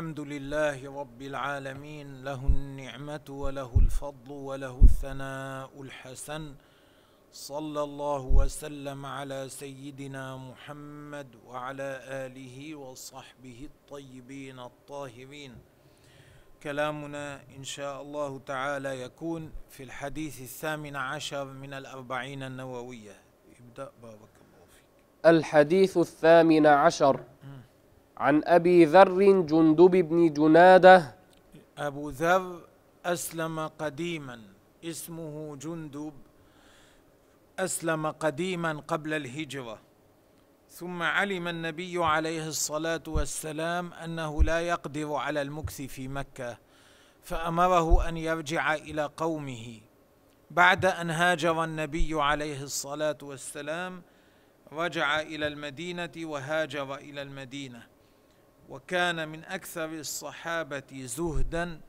الحمد لله رب العالمين له النعمة وله الفضل وله الثناء الحسن. صلى الله وسلم على سيدنا محمد وعلى آله وصحبه الطيبين الطاهرين. كلامنا إن شاء الله تعالى يكون في الحديث الثامن عشر من الأربعين النووية. ابدأ بارك الله فيك. الحديث الثامن عشر. عن أبي ذر جندب بن جنادة. أبو ذر أسلم قديما اسمه جندب أسلم قديما قبل الهجرة. ثم علم النبي عليه الصلاة والسلام أنه لا يقدر على المكث في مكة فأمره أن يرجع إلى قومه. بعد أن هاجر النبي عليه الصلاة والسلام رجع إلى المدينة وهاجر إلى المدينة. وكان من أكثر الصحابة زهدا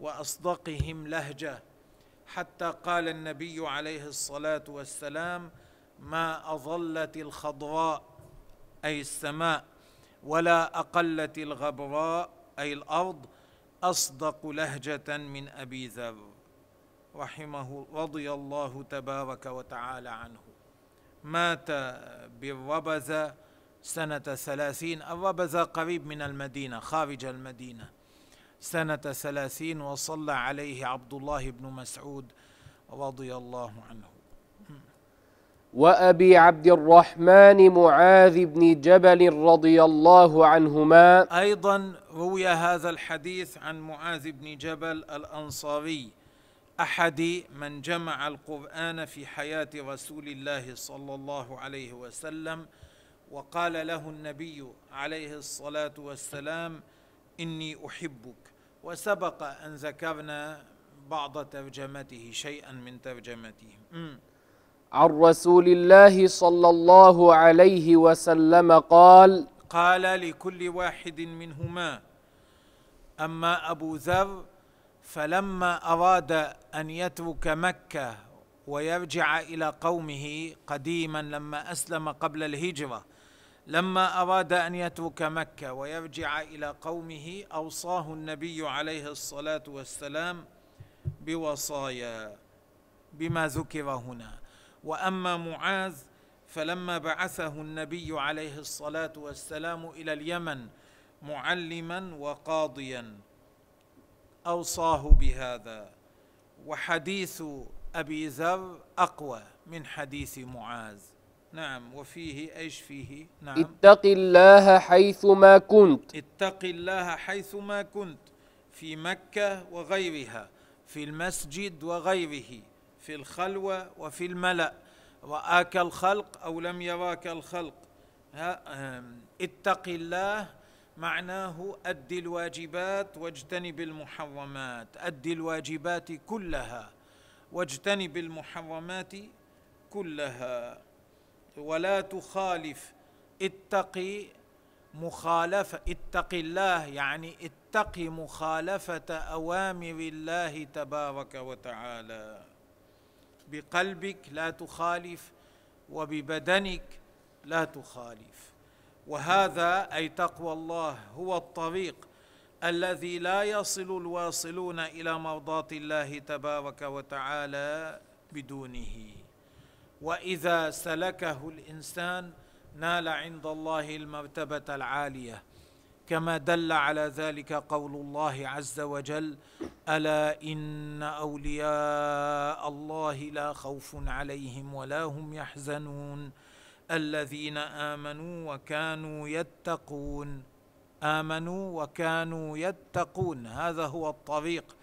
وأصدقهم لهجة. حتى قال النبي عليه الصلاة والسلام ما أظلت الخضراء أي السماء ولا أقلت الغبراء أي الأرض أصدق لهجة من أبي ذر. رحمه رضي الله تبارك وتعالى عنه. مات بالربذة سنة ثلاثين الربذة قريب من المدينة خارج المدينة. سنة ثلاثين وصلى عليه عبد الله بن مسعود رضي الله عنه. وأبي عبد الرحمن معاذ بن جبل رضي الله عنهما. أيضا روي هذا الحديث عن معاذ بن جبل الأنصاري أحد من جمع القرآن في حياة رسول الله صلى الله عليه وسلم وقال له النبي عليه الصلاة والسلام إني أحبك. وسبق أن ذكرنا بعض ترجمته شيئا من ترجمته. عن رسول الله صلى الله عليه وسلم قال قال لكل واحد منهما أما أبو ذر فلما أراد أن يترك مكة ويرجع إلى قومه قديما لما أسلم قبل الهجرة لما أراد أن يترك مكة ويرجع إلى قومه أوصاه النبي عليه الصلاة والسلام بوصايا بما ذكر هنا. وأما معاذ فلما بعثه النبي عليه الصلاة والسلام إلى اليمن معلما وقاضيا أوصاه بهذا. وحديث أبي ذر أقوى من حديث معاذ. نعم وفيه إيش فيه؟ نعم. اتق الله حيث ما كنت. اتق الله حيث ما كنت في مكة وغيرها في المسجد وغيره في الخلوة وفي الملأ. رآك الخلق أو لم يراك الخلق. اتق الله معناه أد الواجبات واجتنب المحرمات. أد الواجبات كلها واجتنب المحرمات كلها. ولا تخالف اتقي مخالفة اتق الله يعني اتق مخالفة أوامر الله تبارك وتعالى. بقلبك لا تخالف وببدنك لا تخالف. وهذا أي تقوى الله هو الطريق الذي لا يصل الواصلون إلى مرضاة الله تبارك وتعالى بدونه. وإذا سلكه الإنسان نال عند الله المرتبة العالية. كما دل على ذلك قول الله عز وجل ألا إن أولياء الله لا خوف عليهم ولا هم يحزنون. الذين آمنوا وكانوا يتقون. آمنوا وكانوا يتقون. هذا هو الطريق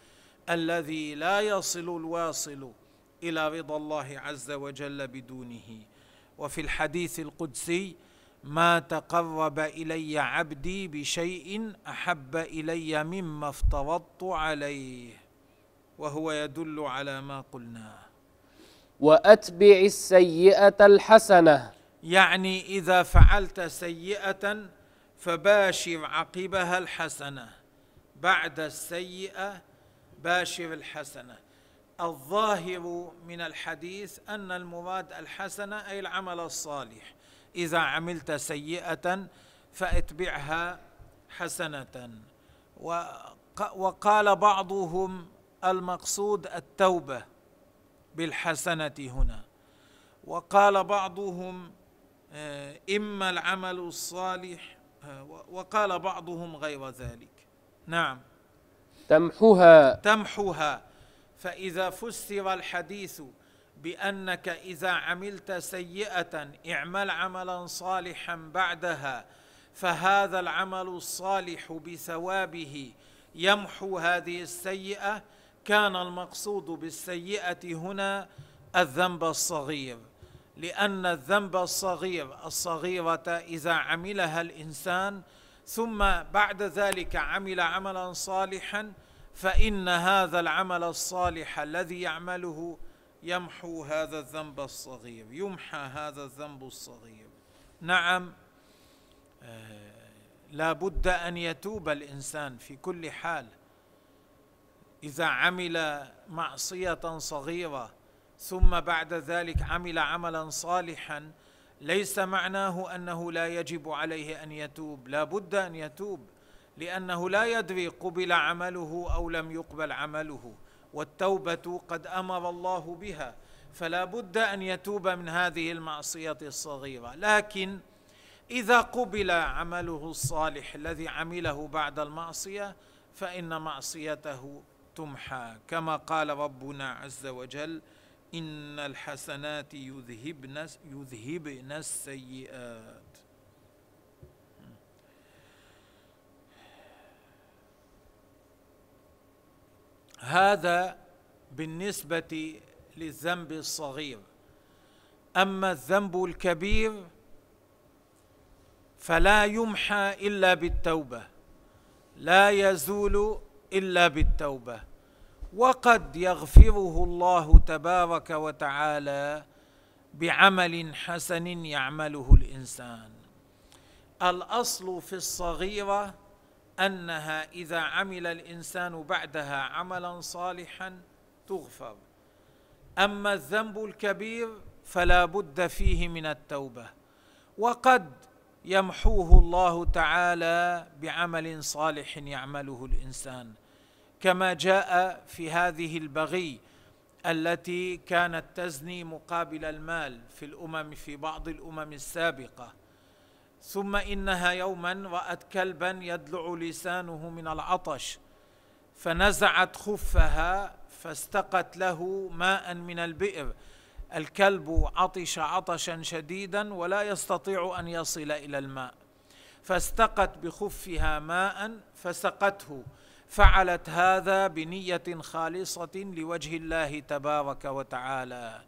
الذي لا يصل الواصل إلى رضا الله عز وجل بدونه. وفي الحديث القدسي ما تقرب إلي عبدي بشيء أحب إلي مما افترضت عليه. وهو يدل على ما قلناه وأتبع السيئة الحسنة. يعني إذا فعلت سيئة فباشر عقبها الحسنة. بعد السيئة باشر الحسنة. الظاهر من الحديث أن المراد الحسنه أي العمل الصالح. إذا عملت سيئة فاتبعها حسنة. وقال بعضهم المقصود التوبة بالحسنة هنا. وقال بعضهم آه، إما العمل الصالح آه، وقال بعضهم غير ذلك. نعم. تمحها تمحها فإذا فسر الحديث بأنك إذا عملت سيئة اعمل عملا صالحا بعدها فهذا العمل الصالح بثوابه يمحو هذه السيئة. كان المقصود بالسيئة هنا الذنب الصغير لأن الذنب الصغير الصغيرة إذا عملها الإنسان ثم بعد ذلك عمل عملا صالحا فإن هذا العمل الصالح الذي يعمله يمحو هذا الذنب الصغير يمحى هذا الذنب الصغير. نعم آه، لا بد أن يتوب الإنسان في كل حال. إذا عمل معصية صغيرة ثم بعد ذلك عمل عملا صالحا ليس معناه أنه لا يجب عليه أن يتوب. لا بد أن يتوب. لأنه لا يدري قبل عمله أو لم يقبل عمله والتوبة قد أمر الله بها فلا بد أن يتوب من هذه المعصية الصغيرة. لكن إذا قبل عمله الصالح الذي عمله بعد المعصية فإن معصيته تمحى. كما قال ربنا عز وجل إن الحسنات يذهبن يذهبن السيئات. هذا بالنسبة للذنب الصغير. أما الذنب الكبير فلا يمحى إلا بالتوبة لا يزول إلا بالتوبة. وقد يغفره الله تبارك وتعالى بعمل حسن يعمله الإنسان. الأصل في الصغيرة أنها إذا عمل الإنسان بعدها عملا صالحا تغفر. أما الذنب الكبير فلا بد فيه من التوبة. وقد يمحوه الله تعالى بعمل صالح يعمله الإنسان كما جاء في هذه البغي التي كانت تزني مقابل المال في الأمم في بعض الأمم السابقة. ثم إنها يوما رات كلبا يدلع لسانه من العطش فنزعت خفها فاستقت له ماء من البئر. الكلب عطش عطشا شديدا ولا يستطيع أن يصل إلى الماء. فاستقت بخفها ماء فسقته. فعلت هذا بنية خالصة لوجه الله تبارك وتعالى.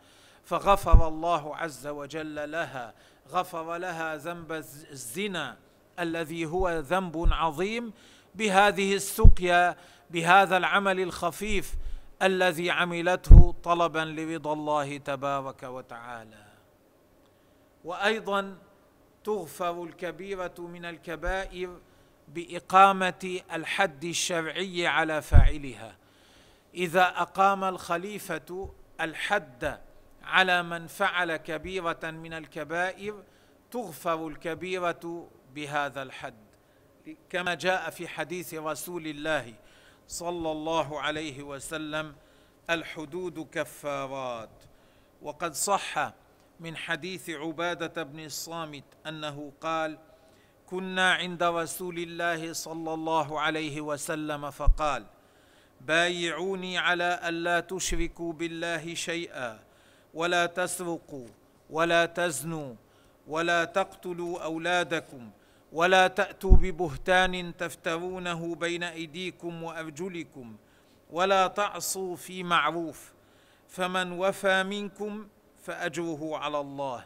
فغفر الله عز وجل لها. غفر لها ذنب الزنا الذي هو ذنب عظيم بهذه السقيا بهذا العمل الخفيف الذي عملته طلبا لرضا الله تبارك وتعالى. وأيضا تغفر الكبيرة من الكبائر بإقامة الحد الشرعي على فاعلها. إذا أقام الخليفة الحد على من فعل كبيرة من الكبائر تغفر الكبيرة بهذا الحد. كما جاء في حديث رسول الله صلى الله عليه وسلم الحدود كفارات. وقد صح من حديث عبادة بن الصامت أنه قال كنا عند رسول الله صلى الله عليه وسلم فقال بايعوني على الا تشركوا بالله شيئا ولا تسرقوا ولا تزنوا ولا تقتلوا أولادكم ولا تأتوا ببهتان تفترونه بين أيديكم وأرجلكم ولا تعصوا في معروف فمن وفى منكم فأجره على الله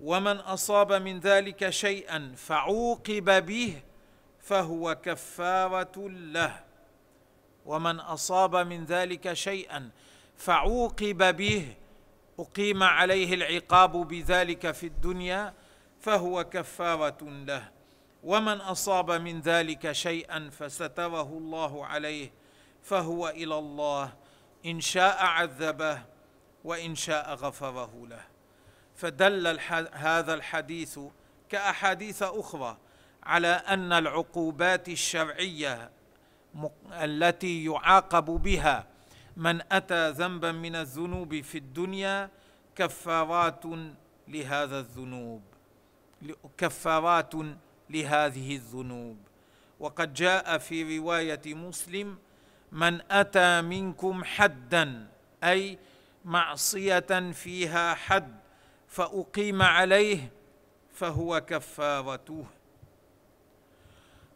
ومن أصاب من ذلك شيئا فعوقب به فهو كفارة له ومن أصاب من ذلك شيئا فعوقب به أقيم عليه العقاب بذلك في الدنيا فهو كفارة له. ومن أصاب من ذلك شيئا فستره الله عليه فهو إلى الله. إن شاء عذبه وإن شاء غفره له. فدل هذا الحديث كأحاديث أخرى على أن العقوبات الشرعية التي يعاقب بها من أتى ذنبا من الذنوب في الدنيا كفارات لهذا الذنوب كفارات لهذه الذنوب. وقد جاء في رواية مسلم من أتى منكم حدا أي معصية فيها حد فأقيم عليه فهو كفارته.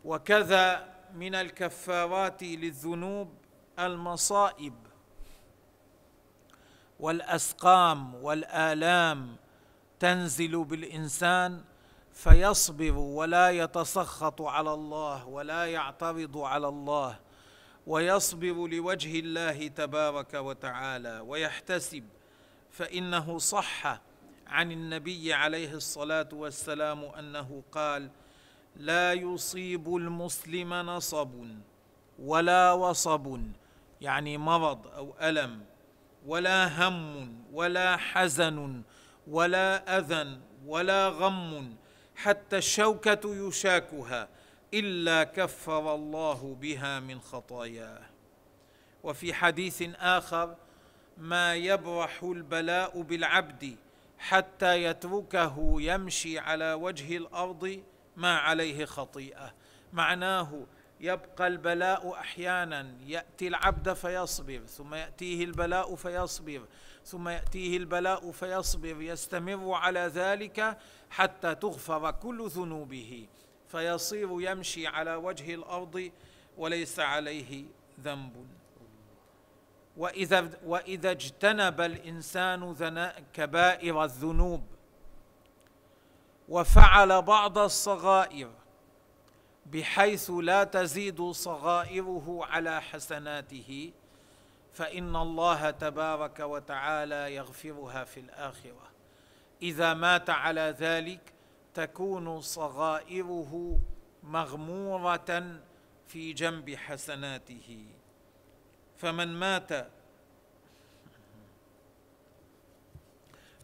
وكذا من الكفارات للذنوب المصائب. والأسقام والآلام تنزل بالإنسان فيصبر ولا يتسخط على الله ولا يعترض على الله ويصبر لوجه الله تبارك وتعالى ويحتسب فإنه صح عن النبي عليه الصلاة والسلام أنه قال لا يصيب المسلم نصب ولا وصب يعني مرض أو ألم. ولا هم ولا حزن ولا اذى ولا غم حتى الشوكة يشاكها إلا كفر الله بها من خطاياه. وفي حديث آخر ما يبرح البلاء بالعبد حتى يتركه يمشي على وجه الأرض ما عليه خطيئة. معناه يبقى البلاء أحيانا يأتي العبد فيصبر ثم يأتيه البلاء فيصبر ثم يأتيه البلاء فيصبر يستمر على ذلك حتى تغفر كل ذنوبه. فيصير يمشي على وجه الأرض وليس عليه ذنب. وإذا وإذا اجتنب الإنسان كبائر الذنوب وفعل بعض الصغائر بحيث لا تزيد صغائره على حسناته فإن الله تبارك وتعالى يغفرها في الآخرة. إذا مات على ذلك تكون صغائره مغمورة في جنب حسناته. فمن مات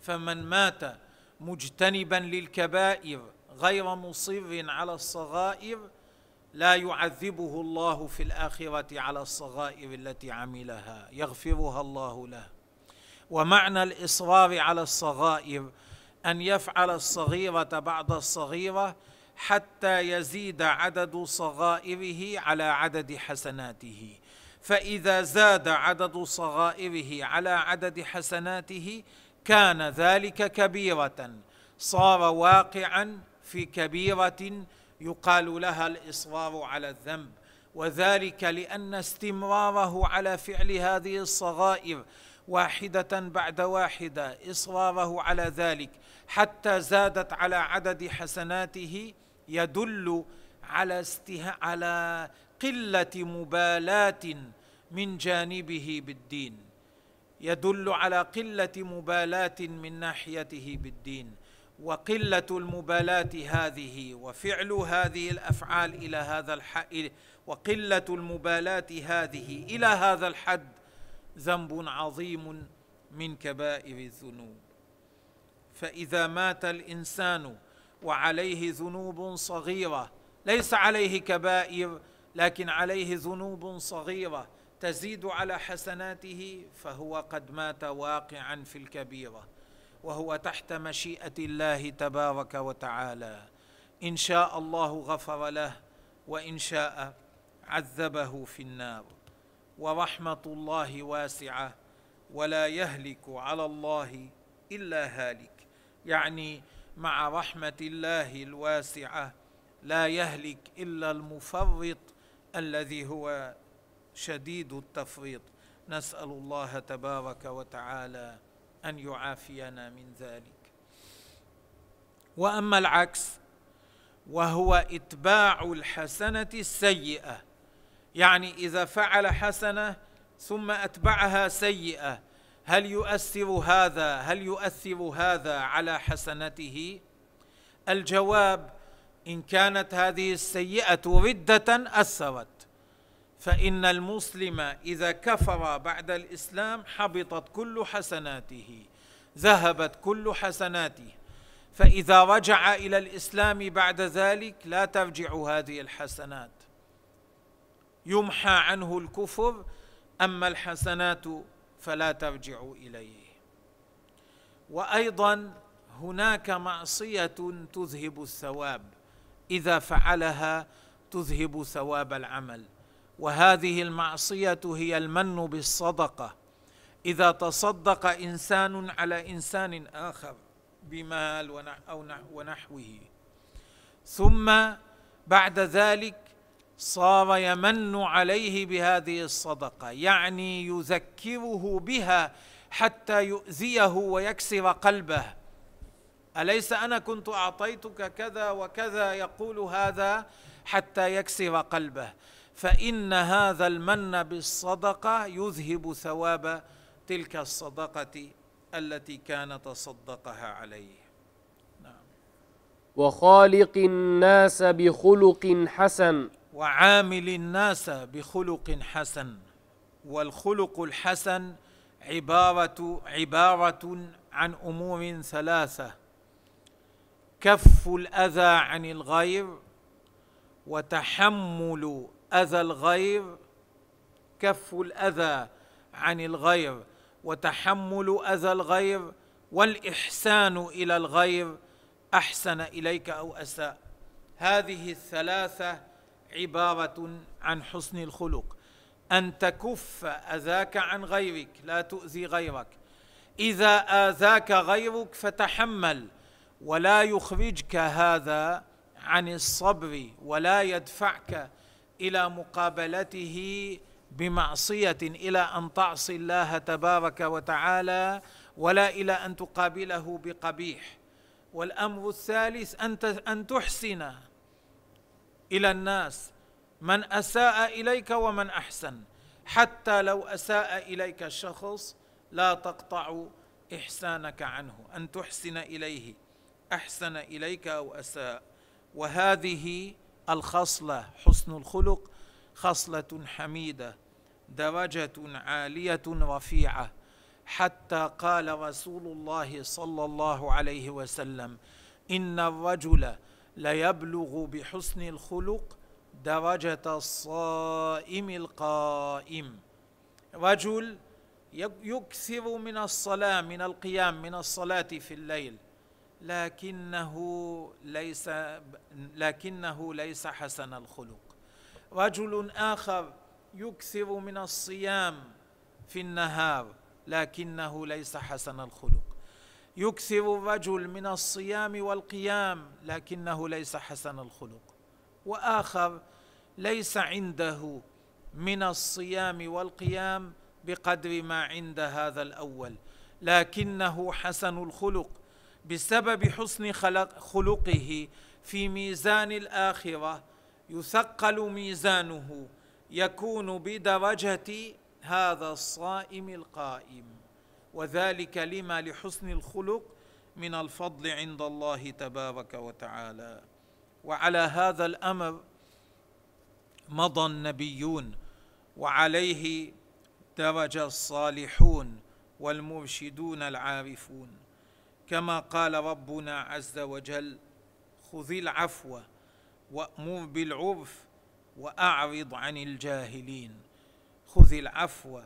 فمن مات مجتنبا للكبائر غير مصر على الصغائر لا يعذبه الله في الآخرة على الصغائر التي عملها يغفرها الله له. ومعنى الإصرار على الصغائر أن يفعل الصغيرة بعد الصغيرة حتى يزيد عدد صغائره على عدد حسناته. فإذا زاد عدد صغائره على عدد حسناته كان ذلك كبيرة. صار واقعا في كبيرة يقال لها الإصرار على الذنب وذلك لأن استمراره على فعل هذه الصغائر واحدة بعد واحدة إصراره على ذلك حتى زادت على عدد حسناته يدل على استه... على قلة مبالاة من جانبه بالدين يدل على قلة مبالاة من ناحيته بالدين. وقلة المبالاة هذه وفعل هذه الأفعال إلى هذا الحد وقلة المبالاة هذه إلى هذا الحد ذنب عظيم من كبائر الذنوب. فإذا مات الإنسان وعليه ذنوب صغيرة ليس عليه كبائر لكن عليه ذنوب صغيرة تزيد على حسناته فهو قد مات واقعا في الكبيرة. وهو تحت مشيئة الله تبارك وتعالى. إن شاء الله غفر له وإن شاء عذبه في النار. ورحمة الله واسعة ولا يهلك على الله إلا هالك. يعني مع رحمة الله الواسعة لا يهلك إلا المفرط الذي هو شديد التفريط. نسأل الله تبارك وتعالى أن يعافينا من ذلك. وأما العكس وهو إتباع الحسنة السيئة. يعني إذا فعل حسنة ثم أتبعها سيئة هل يؤثر هذا هل يؤثر هذا على حسنته؟ الجواب إن كانت هذه السيئة ردة أثرت. فإن المسلم إذا كفر بعد الإسلام حبطت كل حسناته ذهبت كل حسناته. فإذا رجع إلى الإسلام بعد ذلك لا ترجع هذه الحسنات. يمحى عنه الكفر أما الحسنات فلا ترجع إليه. وأيضا هناك معصية تذهب الثواب. إذا فعلها تذهب ثواب العمل. وهذه المعصية هي المن بالصدقة. إذا تصدق إنسان على إنسان آخر بمال ونحوه. ثم بعد ذلك صار يمن عليه بهذه الصدقة. يعني يذكره بها حتى يؤذيه ويكسر قلبه. أليس أنا كنت أعطيتك كذا وكذا يقول هذا حتى يكسر قلبه؟ فإن هذا المن بالصدقة يذهب ثواب تلك الصدقة التي كان تصدقها عليه. نعم. وخالق الناس بخلق حسن. وعامل الناس بخلق حسن. والخلق الحسن عبارة عبارة عن أمور ثلاثة. كف الأذى عن الغير وتحمل أذى الغير كف الأذى عن الغير وتحمل أذى الغير والإحسان إلى الغير أحسن إليك أو أساء. هذه الثلاثة عبارة عن حسن الخلق. أن تكف أذاك عن غيرك لا تؤذي غيرك إذا آذاك غيرك فتحمل ولا يخرجك هذا عن الصبر ولا يدفعك إلى مقابلته بمعصية إلى أن تعصي الله تبارك وتعالى ولا إلى أن تقابله بقبيح. والأمر الثالث أن أن تحسن إلى الناس من أساء إليك ومن أحسن. حتى لو أساء إليك الشخص لا تقطع إحسانك عنه. أن تحسن إليه أحسن إليك أو أساء. وهذه الخصلة حسن الخلق خصلة حميدة درجه عالية رفيعة. حتى قال رسول الله صلى الله عليه وسلم إن الرجل ليبلغ بحسن الخلق درجة الصائم القائم. رجل يكثر من الصلاة من القيام من الصلاة في الليل. لكنه ليس لكنه ليس حسن الخلق. رجل آخر يكثر من الصيام في النهار لكنه ليس حسن الخلق. يكثر الرجل من الصيام والقيام لكنه ليس حسن الخلق. وآخر ليس عنده من الصيام والقيام بقدر ما عند هذا الأول لكنه حسن الخلق. بسبب حسن خلق خلقه في ميزان الآخرة يثقل ميزانه يكون بدرجة هذا الصائم القائم. وذلك لما لحسن الخلق من الفضل عند الله تبارك وتعالى. وعلى هذا الأمر مضى النبيون وعليه درج الصالحون والمرشدون العارفون. كما قال ربنا عز وجل خذ العفو وأمر بالعرف وأعرض عن الجاهلين. خذ العفو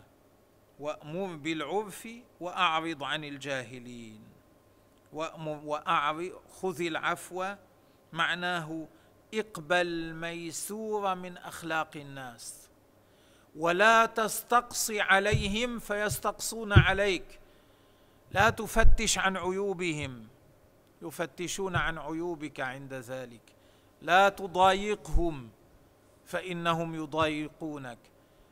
وأمر بالعرف وأعرض عن الجاهلين. وأعرض خذ العفو معناه اقبل ميسور من أخلاق الناس. ولا تستقصي عليهم فيستقصون عليك. لا تفتش عن عيوبهم. يفتشون عن عيوبك عند ذلك. لا تضايقهم فإنهم يضايقونك.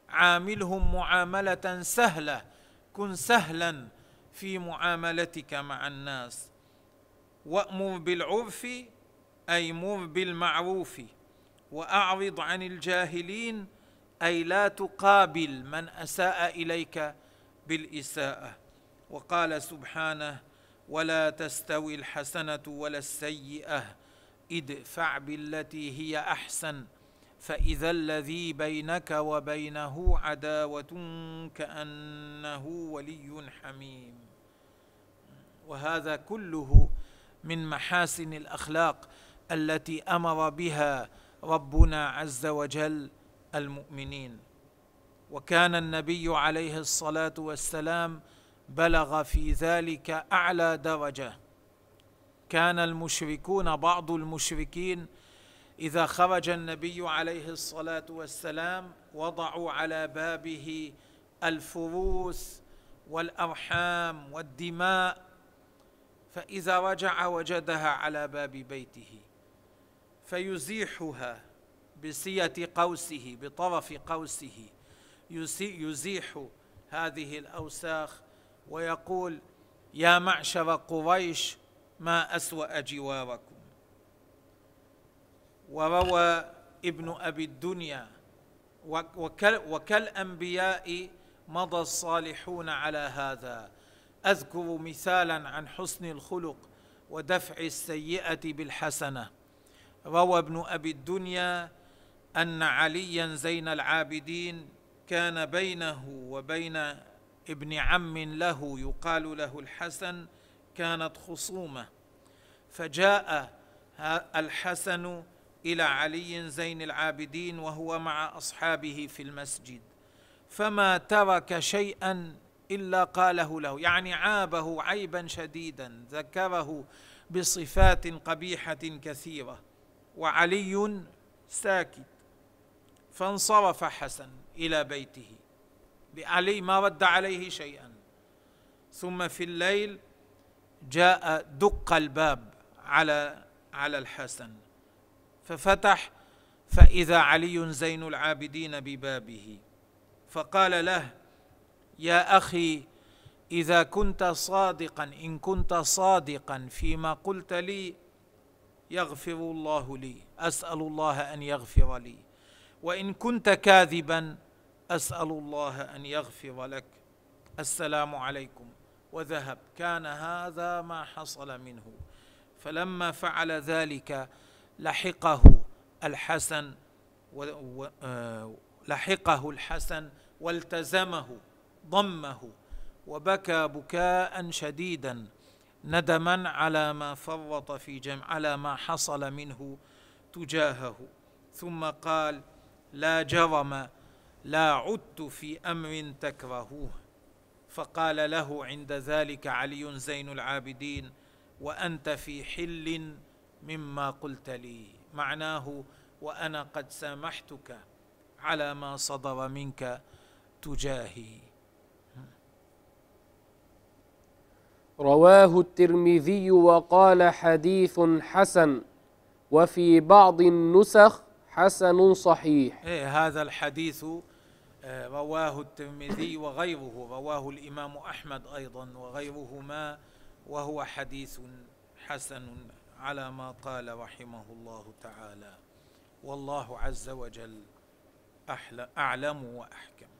عاملهم معاملة سهلة. كن سهلا في معاملتك مع الناس. وأمر بالعرف أي مر بالمعروف. وأعرض عن الجاهلين أي لا تقابل من أساء إليك بالإساءة. وقال سبحانه ولا تستوي الحسنة ولا السيئة ادفع بالتي هي أحسن فإذا الذي بينك وبينه عداوة كأنه ولي حميم. وهذا كله من محاسن الأخلاق التي أمر بها ربنا عز وجل المؤمنين. وكان النبي عليه الصلاة والسلام بلغ في ذلك أعلى درجة. كان المشركون بعض المشركين إذا خرج النبي عليه الصلاة والسلام وضعوا على بابه الفروس والأرحام والدماء فإذا رجع وجدها على باب بيته فيزيحها بسية قوسه بطرف قوسه يزيح هذه الأوساخ ويقول يا معشر قريش ما أسوأ جواركم. وروى ابن أبي الدنيا وكالأنبياء مضى الصالحون على هذا. أذكر مثالا عن حسن الخلق ودفع السيئة بالحسنة. روى ابن أبي الدنيا أن عليا زين العابدين كان بينه وبين ابن عم له يقال له الحسن كانت خصومة. فجاء الحسن إلى علي زين العابدين وهو مع أصحابه في المسجد. فما ترك شيئا إلا قاله له يعني عابه عيبا شديدا ذكره بصفات قبيحة كثيرة. وعلي ساكت. فانصرف حسن إلى بيته. علي ما رد عليه شيئا. ثم في الليل جاء دق الباب على على الحسن ففتح فإذا علي زين العابدين ببابه فقال له يا أخي إذا كنت صادقا إن كنت صادقا فيما قلت لي يغفر الله لي أسأل الله أن يغفر لي. وإن كنت كاذبا أسأل الله أن يغفر لك. السلام عليكم. وذهب. كان هذا ما حصل منه. فلما فعل ذلك لحقه الحسن آه، لحقه الحسن والتزمه ضمه وبكى بكاء شديدا ندما على ما فرط في جمع على ما حصل منه تجاهه. ثم قال لا جرم لا عدت في أمر تكرهوه. فقال له عند ذلك علي زين العابدين وأنت في حل مما قلت لي. معناه وأنا قد سامحتك على ما صدر منك تجاهي. رواه الترمذي وقال حديث حسن وفي بعض النسخ حسن صحيح. إيه هذا الحديث رواه الترمذي وغيره رواه الإمام أحمد أيضا وغيرهما وهو حديث حسن على ما قال رحمه الله تعالى. والله عز وجل أعلم وأحكم.